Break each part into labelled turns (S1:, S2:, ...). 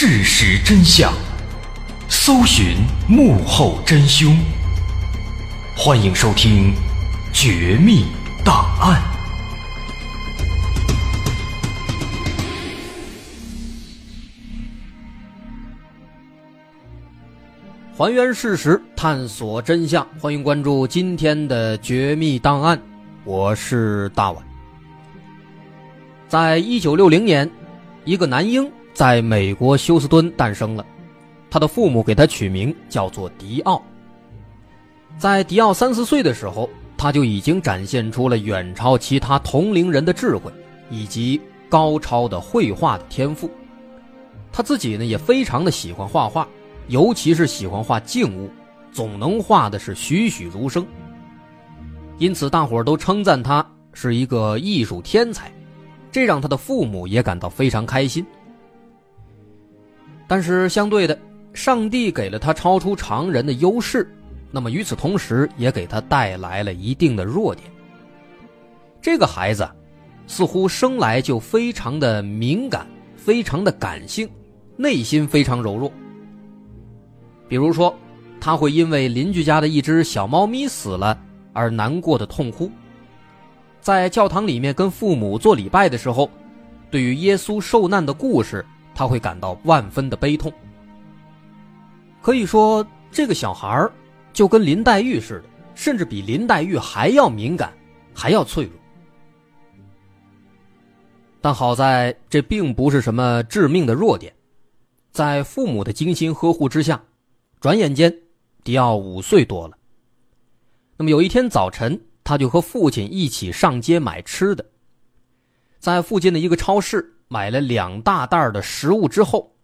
S1: 事实真相，搜寻幕后真凶。欢迎收听《绝密档案》，
S2: 还原事实，探索真相。欢迎关注今天的《绝密档案》，我是大碗。在一九六零年，一个男婴。在美国休斯敦诞生了，他的父母给他取名叫做迪奥。在迪奥三四岁的时候，他就已经展现出了远超其他同龄人的智慧以及高超的绘画的天赋。他自己呢也非常的喜欢画画，尤其是喜欢画静物，总能画的是栩栩如生。因此，大伙都称赞他是一个艺术天才，这让他的父母也感到非常开心。但是相对的，上帝给了他超出常人的优势，那么与此同时也给他带来了一定的弱点。这个孩子似乎生来就非常的敏感，非常的感性，内心非常柔弱。比如说，他会因为邻居家的一只小猫咪死了而难过的痛哭，在教堂里面跟父母做礼拜的时候，对于耶稣受难的故事。他会感到万分的悲痛。可以说，这个小孩就跟林黛玉似的，甚至比林黛玉还要敏感，还要脆弱。但好在这并不是什么致命的弱点，在父母的精心呵护之下，转眼间，迪奥五岁多了。那么有一天早晨，他就和父亲一起上街买吃的，在附近的一个超市。买了两大袋的食物之后，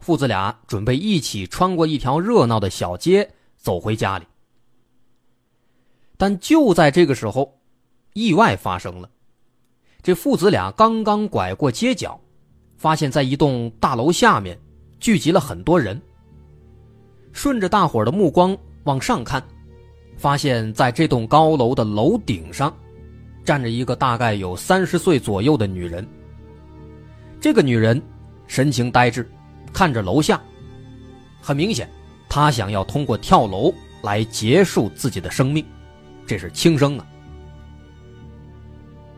S2: 父子俩准备一起穿过一条热闹的小街走回家里。但就在这个时候，意外发生了。这父子俩刚刚拐过街角，发现在一栋大楼下面聚集了很多人。顺着大伙的目光往上看，发现在这栋高楼的楼顶上，站着一个大概有三十岁左右的女人。这个女人神情呆滞，看着楼下，很明显，她想要通过跳楼来结束自己的生命，这是轻生啊。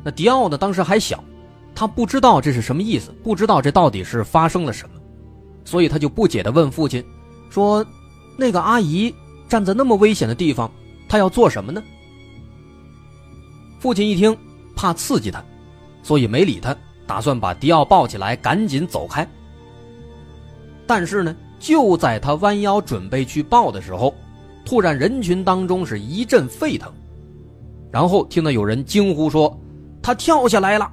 S2: 那迪奥呢？当时还小，他不知道这是什么意思，不知道这到底是发生了什么，所以他就不解地问父亲：“说，那个阿姨站在那么危险的地方，她要做什么呢？”父亲一听，怕刺激他，所以没理他，打算把迪奥抱起来，赶紧走开。但是呢，就在他弯腰准备去抱的时候，突然人群当中是一阵沸腾，然后听到有人惊呼说。他跳下来了。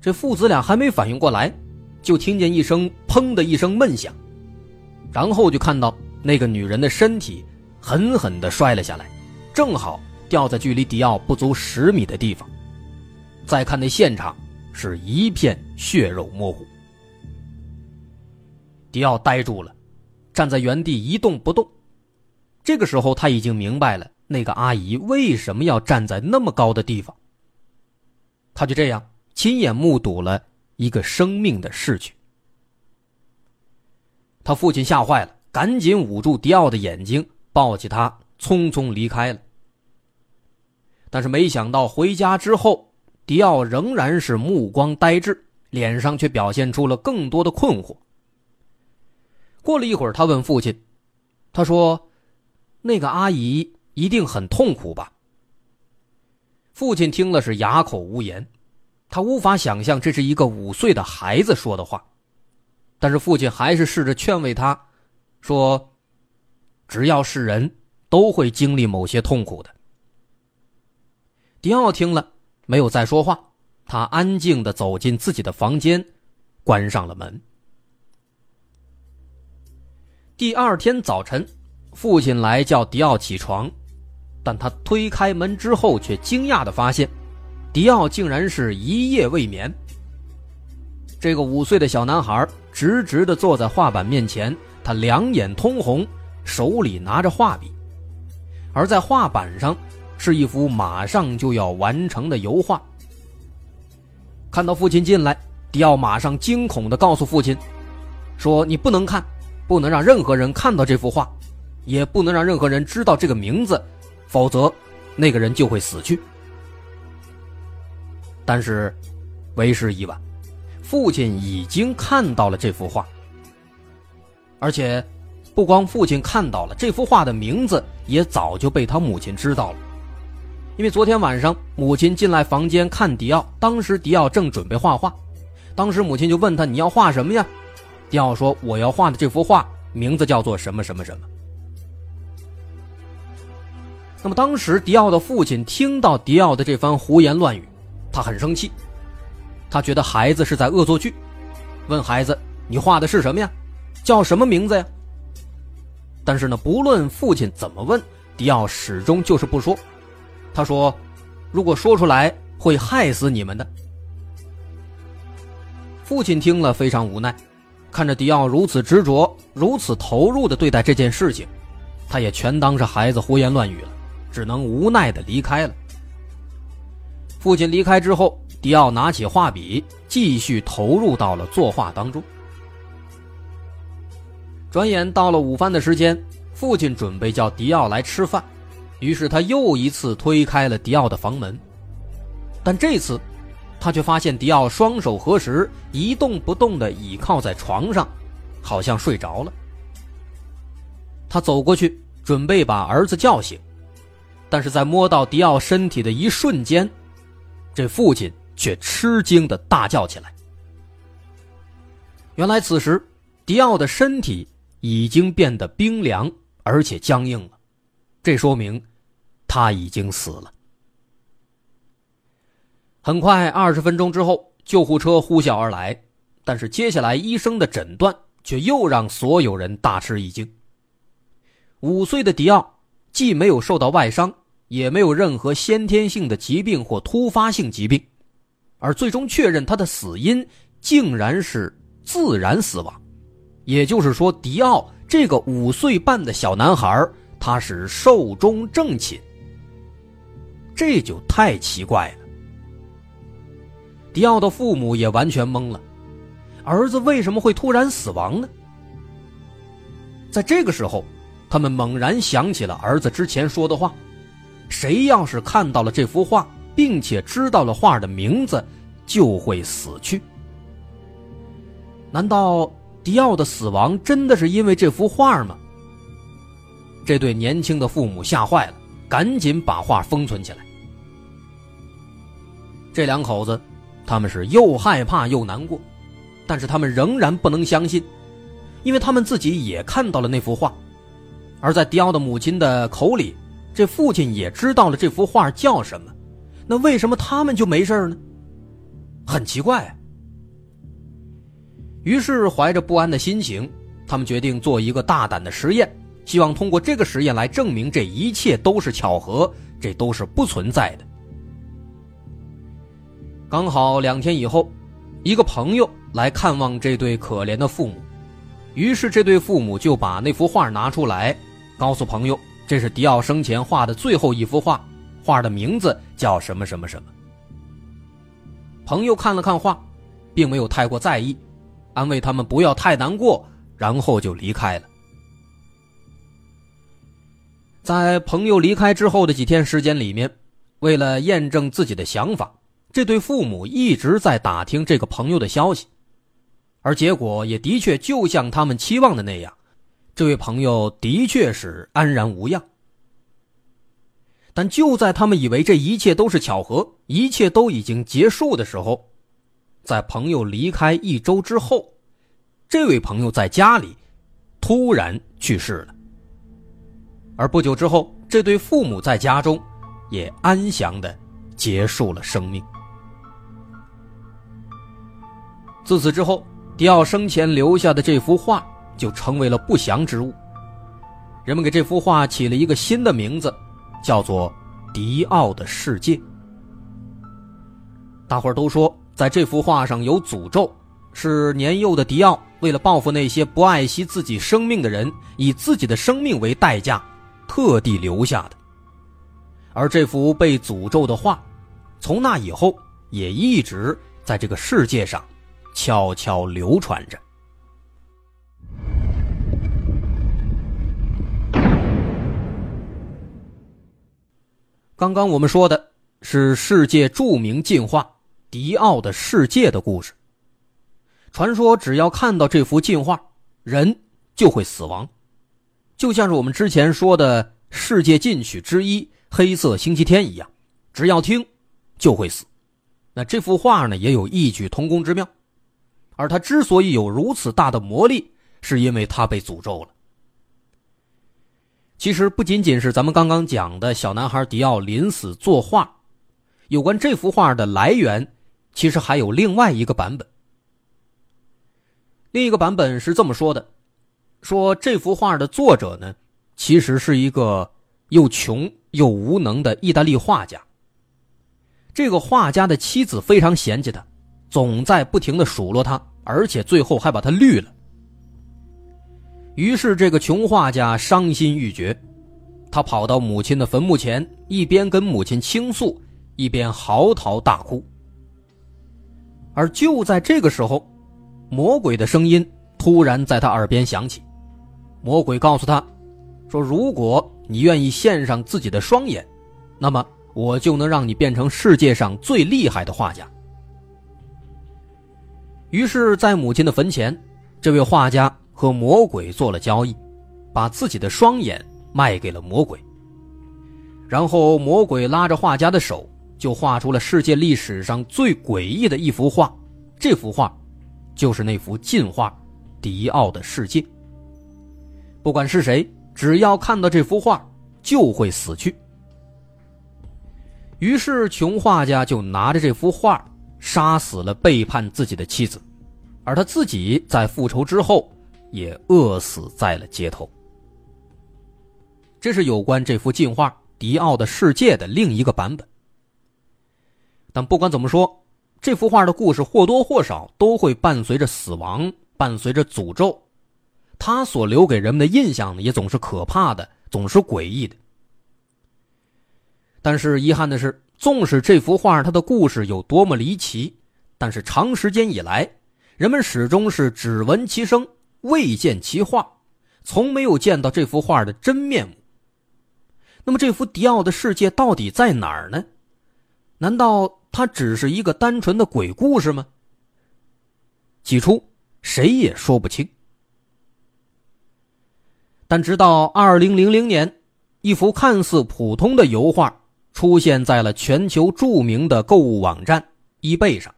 S2: 这父子俩还没反应过来，就听见一声“砰”的一声闷响，然后就看到那个女人的身体狠狠的摔了下来，正好掉在距离迪奥不足十米的地方。再看那现场，是一片血肉模糊。迪奥呆住了，站在原地一动不动。这个时候，他已经明白了。那个阿姨为什么要站在那么高的地方？他就这样亲眼目睹了一个生命的逝去。他父亲吓坏了，赶紧捂住迪奥的眼睛，抱起他，匆匆离开了。但是没想到回家之后，迪奥仍然是目光呆滞，脸上却表现出了更多的困惑。过了一会儿，他问父亲：“他说，那个阿姨。”一定很痛苦吧？父亲听了是哑口无言，他无法想象这是一个五岁的孩子说的话，但是父亲还是试着劝慰他，说：“只要是人都会经历某些痛苦的。”迪奥听了没有再说话，他安静的走进自己的房间，关上了门。第二天早晨，父亲来叫迪奥起床。但他推开门之后，却惊讶的发现，迪奥竟然是一夜未眠。这个五岁的小男孩直直的坐在画板面前，他两眼通红，手里拿着画笔，而在画板上是一幅马上就要完成的油画。看到父亲进来，迪奥马上惊恐的告诉父亲，说：“你不能看，不能让任何人看到这幅画，也不能让任何人知道这个名字。”否则，那个人就会死去。但是，为时已晚，父亲已经看到了这幅画，而且，不光父亲看到了这幅画的名字，也早就被他母亲知道了。因为昨天晚上，母亲进来房间看迪奥，当时迪奥正准备画画，当时母亲就问他：“你要画什么呀？”迪奥说：“我要画的这幅画名字叫做什么什么什么。”那么当时，迪奥的父亲听到迪奥的这番胡言乱语，他很生气，他觉得孩子是在恶作剧，问孩子：“你画的是什么呀？叫什么名字呀？”但是呢，不论父亲怎么问，迪奥始终就是不说。他说：“如果说出来，会害死你们的。”父亲听了非常无奈，看着迪奥如此执着、如此投入的对待这件事情，他也全当是孩子胡言乱语了。只能无奈的离开了。父亲离开之后，迪奥拿起画笔，继续投入到了作画当中。转眼到了午饭的时间，父亲准备叫迪奥来吃饭，于是他又一次推开了迪奥的房门，但这次，他却发现迪奥双手合十，一动不动的倚靠在床上，好像睡着了。他走过去，准备把儿子叫醒。但是在摸到迪奥身体的一瞬间，这父亲却吃惊的大叫起来。原来此时，迪奥的身体已经变得冰凉而且僵硬了，这说明他已经死了。很快，二十分钟之后，救护车呼啸而来，但是接下来医生的诊断却又让所有人大吃一惊。五岁的迪奥既没有受到外伤。也没有任何先天性的疾病或突发性疾病，而最终确认他的死因竟然是自然死亡，也就是说，迪奥这个五岁半的小男孩他是寿终正寝，这就太奇怪了。迪奥的父母也完全懵了，儿子为什么会突然死亡呢？在这个时候，他们猛然想起了儿子之前说的话：“谁要是看到了这幅画，并且知道了画的名字，就会死去。”难道迪奥的死亡真的是因为这幅画吗？这对年轻的父母吓坏了，赶紧把画封存起来。这两口子，他们是又害怕又难过，但是他们仍然不能相信。因为他们自己也看到了那幅画，而在迪奥的母亲的口里，这父亲也知道了这幅画叫什么，那为什么他们就没事呢？很奇怪。于是怀着不安的心情，他们决定做一个大胆的实验，希望通过这个实验来证明这一切都是巧合，这都是不存在的。刚好两天以后，一个朋友来看望这对可怜的父母。于是，这对父母就把那幅画拿出来，告诉朋友：“这是迪奥生前画的最后一幅画，画的名字叫什么什么什么。”朋友看了看画，并没有太过在意，安慰他们不要太难过，然后就离开了。在朋友离开之后的几天时间里面，为了验证自己的想法，这对父母一直在打听这个朋友的消息。而结果也的确就像他们期望的那样，这位朋友的确是安然无恙。但就在他们以为这一切都是巧合，一切都已经结束的时候，在朋友离开一周之后，这位朋友在家里突然去世了。而不久之后，这对父母在家中也安详的结束了生命。自此之后。迪奥生前留下的这幅画就成为了不祥之物。人们给这幅画起了一个新的名字，叫做《迪奥的世界》。大伙儿都说，在这幅画上有诅咒，是年幼的迪奥为了报复那些不爱惜自己生命的人，以自己的生命为代价，特地留下的。而这幅被诅咒的画，从那以后也一直在这个世界上。悄悄流传着。刚刚我们说的是世界著名进化迪奥的世界的故事。传说只要看到这幅进画，人就会死亡，就像是我们之前说的世界禁曲之一《黑色星期天》一样，只要听就会死。那这幅画呢，也有异曲同工之妙。而他之所以有如此大的魔力，是因为他被诅咒了。其实不仅仅是咱们刚刚讲的小男孩迪奥临死作画，有关这幅画的来源，其实还有另外一个版本。另一个版本是这么说的：说这幅画的作者呢，其实是一个又穷又无能的意大利画家。这个画家的妻子非常嫌弃他。总在不停的数落他，而且最后还把他绿了。于是这个穷画家伤心欲绝，他跑到母亲的坟墓前，一边跟母亲倾诉，一边嚎啕大哭。而就在这个时候，魔鬼的声音突然在他耳边响起。魔鬼告诉他，说：“如果你愿意献上自己的双眼，那么我就能让你变成世界上最厉害的画家。”于是，在母亲的坟前，这位画家和魔鬼做了交易，把自己的双眼卖给了魔鬼。然后，魔鬼拉着画家的手，就画出了世界历史上最诡异的一幅画。这幅画，就是那幅禁画《迪奥的世界》。不管是谁，只要看到这幅画，就会死去。于是，穷画家就拿着这幅画。杀死了背叛自己的妻子，而他自己在复仇之后也饿死在了街头。这是有关这幅进画《迪奥的世界的另一个版本。但不管怎么说，这幅画的故事或多或少都会伴随着死亡，伴随着诅咒。它所留给人们的印象呢，也总是可怕的，总是诡异的。但是遗憾的是，纵使这幅画它的故事有多么离奇，但是长时间以来，人们始终是只闻其声，未见其画，从没有见到这幅画的真面目。那么，这幅迪奥的世界到底在哪儿呢？难道它只是一个单纯的鬼故事吗？起初，谁也说不清。但直到二零零零年，一幅看似普通的油画出现在了全球著名的购物网站 eBay 上。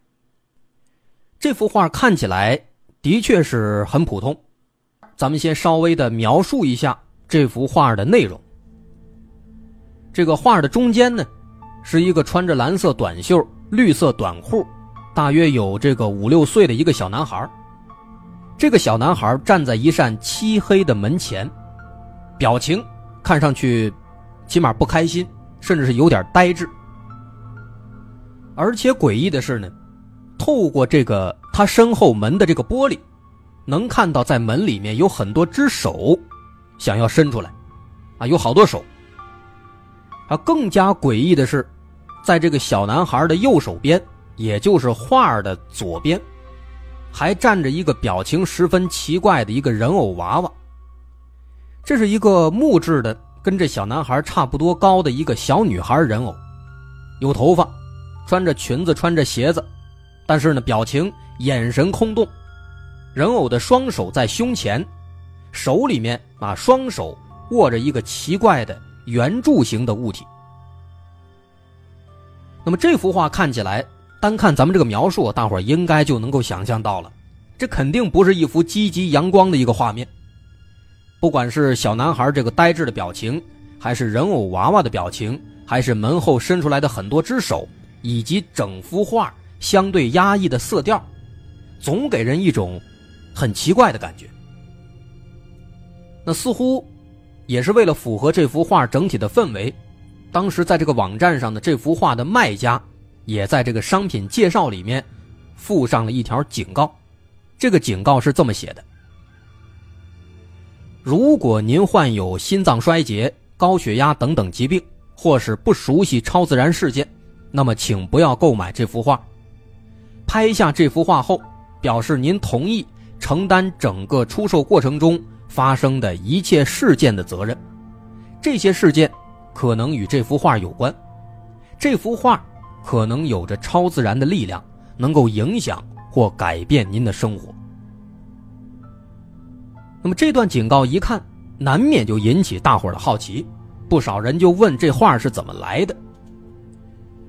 S2: 这幅画看起来的确是很普通，咱们先稍微的描述一下这幅画的内容。这个画的中间呢，是一个穿着蓝色短袖、绿色短裤，大约有这个五六岁的一个小男孩。这个小男孩站在一扇漆黑的门前，表情看上去起码不开心，甚至是有点呆滞。而且诡异的是呢，透过这个他身后门的这个玻璃，能看到在门里面有很多只手，想要伸出来，啊，有好多手。啊，更加诡异的是，在这个小男孩的右手边，也就是画的左边。还站着一个表情十分奇怪的一个人偶娃娃。这是一个木质的，跟这小男孩差不多高的一个小女孩人偶，有头发，穿着裙子，穿着鞋子，但是呢，表情眼神空洞。人偶的双手在胸前，手里面啊，双手握着一个奇怪的圆柱形的物体。那么这幅画看起来。单看咱们这个描述，大伙应该就能够想象到了，这肯定不是一幅积极阳光的一个画面。不管是小男孩这个呆滞的表情，还是人偶娃娃的表情，还是门后伸出来的很多只手，以及整幅画相对压抑的色调，总给人一种很奇怪的感觉。那似乎也是为了符合这幅画整体的氛围，当时在这个网站上的这幅画的卖家。也在这个商品介绍里面附上了一条警告，这个警告是这么写的：如果您患有心脏衰竭、高血压等等疾病，或是不熟悉超自然事件，那么请不要购买这幅画。拍下这幅画后，表示您同意承担整个出售过程中发生的一切事件的责任。这些事件可能与这幅画有关。这幅画。可能有着超自然的力量，能够影响或改变您的生活。那么这段警告一看，难免就引起大伙的好奇，不少人就问这画是怎么来的。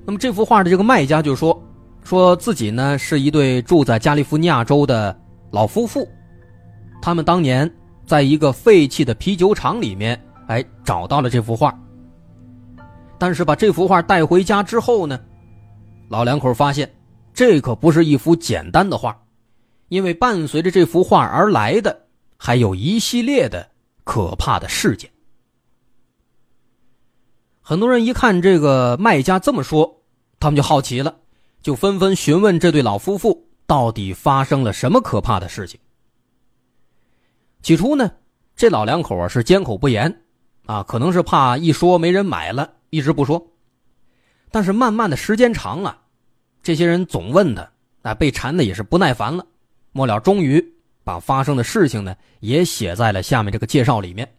S2: 那么这幅画的这个卖家就说，说自己呢是一对住在加利福尼亚州的老夫妇，他们当年在一个废弃的啤酒厂里面，哎找到了这幅画。但是把这幅画带回家之后呢？老两口发现，这可不是一幅简单的画，因为伴随着这幅画而来的，还有一系列的可怕的事件。很多人一看这个卖家这么说，他们就好奇了，就纷纷询问这对老夫妇到底发生了什么可怕的事情。起初呢，这老两口啊是缄口不言，啊，可能是怕一说没人买了，一直不说。但是慢慢的时间长了，这些人总问他，啊，被缠的也是不耐烦了。末了，终于把发生的事情呢也写在了下面这个介绍里面。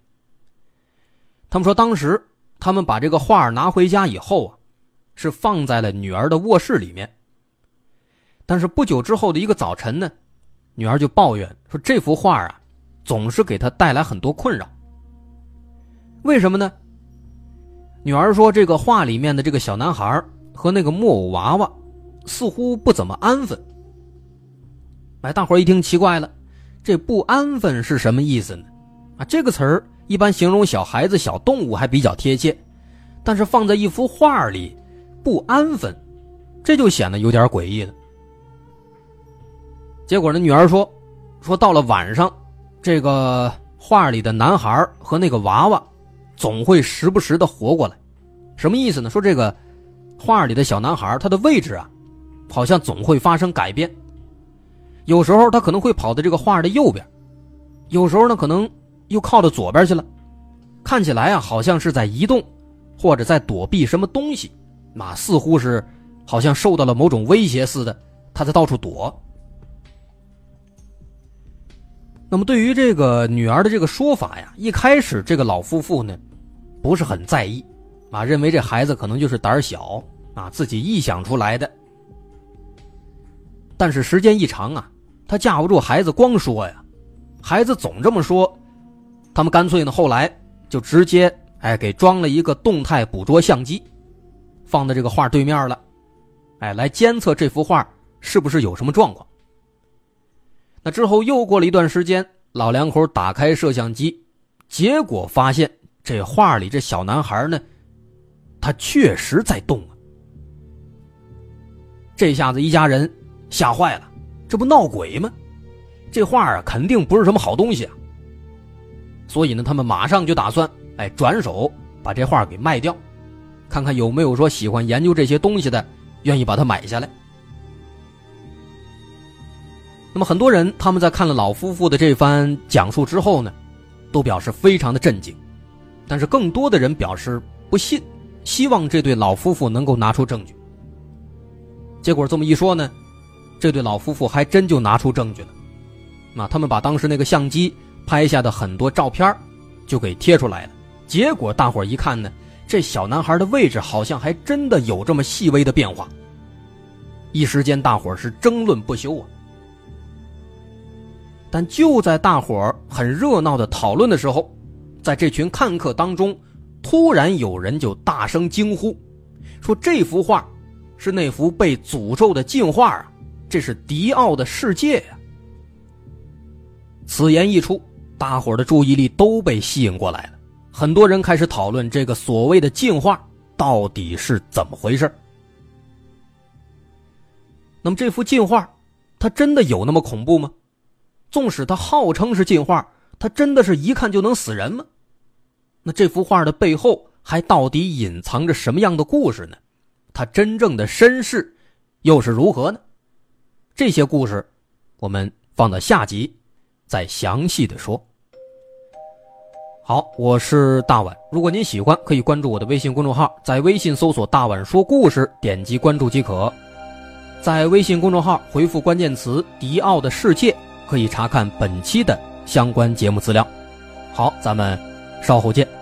S2: 他们说，当时他们把这个画拿回家以后啊，是放在了女儿的卧室里面。但是不久之后的一个早晨呢，女儿就抱怨说，这幅画啊，总是给她带来很多困扰。为什么呢？女儿说：“这个画里面的这个小男孩和那个木偶娃娃，似乎不怎么安分。”哎，大伙一听奇怪了，这不安分是什么意思呢？啊，这个词儿一般形容小孩子、小动物还比较贴切，但是放在一幅画里，不安分，这就显得有点诡异了。结果呢，女儿说：“说到了晚上，这个画里的男孩和那个娃娃。”总会时不时的活过来，什么意思呢？说这个画里的小男孩，他的位置啊，好像总会发生改变。有时候他可能会跑到这个画的右边，有时候呢可能又靠到左边去了，看起来啊好像是在移动，或者在躲避什么东西，啊，似乎是好像受到了某种威胁似的，他在到处躲。那么对于这个女儿的这个说法呀，一开始这个老夫妇呢不是很在意，啊，认为这孩子可能就是胆小啊，自己臆想出来的。但是时间一长啊。他架不住孩子光说呀，孩子总这么说，他们干脆呢后来就直接哎给装了一个动态捕捉相机，放在这个画对面了，哎来监测这幅画是不是有什么状况。那之后又过了一段时间，老两口打开摄像机，结果发现这画里这小男孩呢，他确实在动啊。这下子一家人吓坏了。这不闹鬼吗？这画啊，肯定不是什么好东西啊。所以呢，他们马上就打算，哎，转手把这画给卖掉，看看有没有说喜欢研究这些东西的，愿意把它买下来。那么很多人他们在看了老夫妇的这番讲述之后呢，都表示非常的震惊，但是更多的人表示不信，希望这对老夫妇能够拿出证据。结果这么一说呢。这对老夫妇还真就拿出证据了，那他们把当时那个相机拍下的很多照片就给贴出来了。结果大伙一看呢，这小男孩的位置好像还真的有这么细微的变化。一时间，大伙是争论不休啊。但就在大伙很热闹的讨论的时候，在这群看客当中，突然有人就大声惊呼，说这幅画是那幅被诅咒的镜画啊！这是迪奥的世界呀！此言一出，大伙的注意力都被吸引过来了。很多人开始讨论这个所谓的进化到底是怎么回事。那么，这幅进化，它真的有那么恐怖吗？纵使它号称是进化，它真的是一看就能死人吗？那这幅画的背后还到底隐藏着什么样的故事呢？它真正的身世又是如何呢？这些故事，我们放到下集再详细的说。好，我是大碗。如果您喜欢，可以关注我的微信公众号，在微信搜索“大碗说故事”，点击关注即可。在微信公众号回复关键词“迪奥的世界”，可以查看本期的相关节目资料。好，咱们稍后见。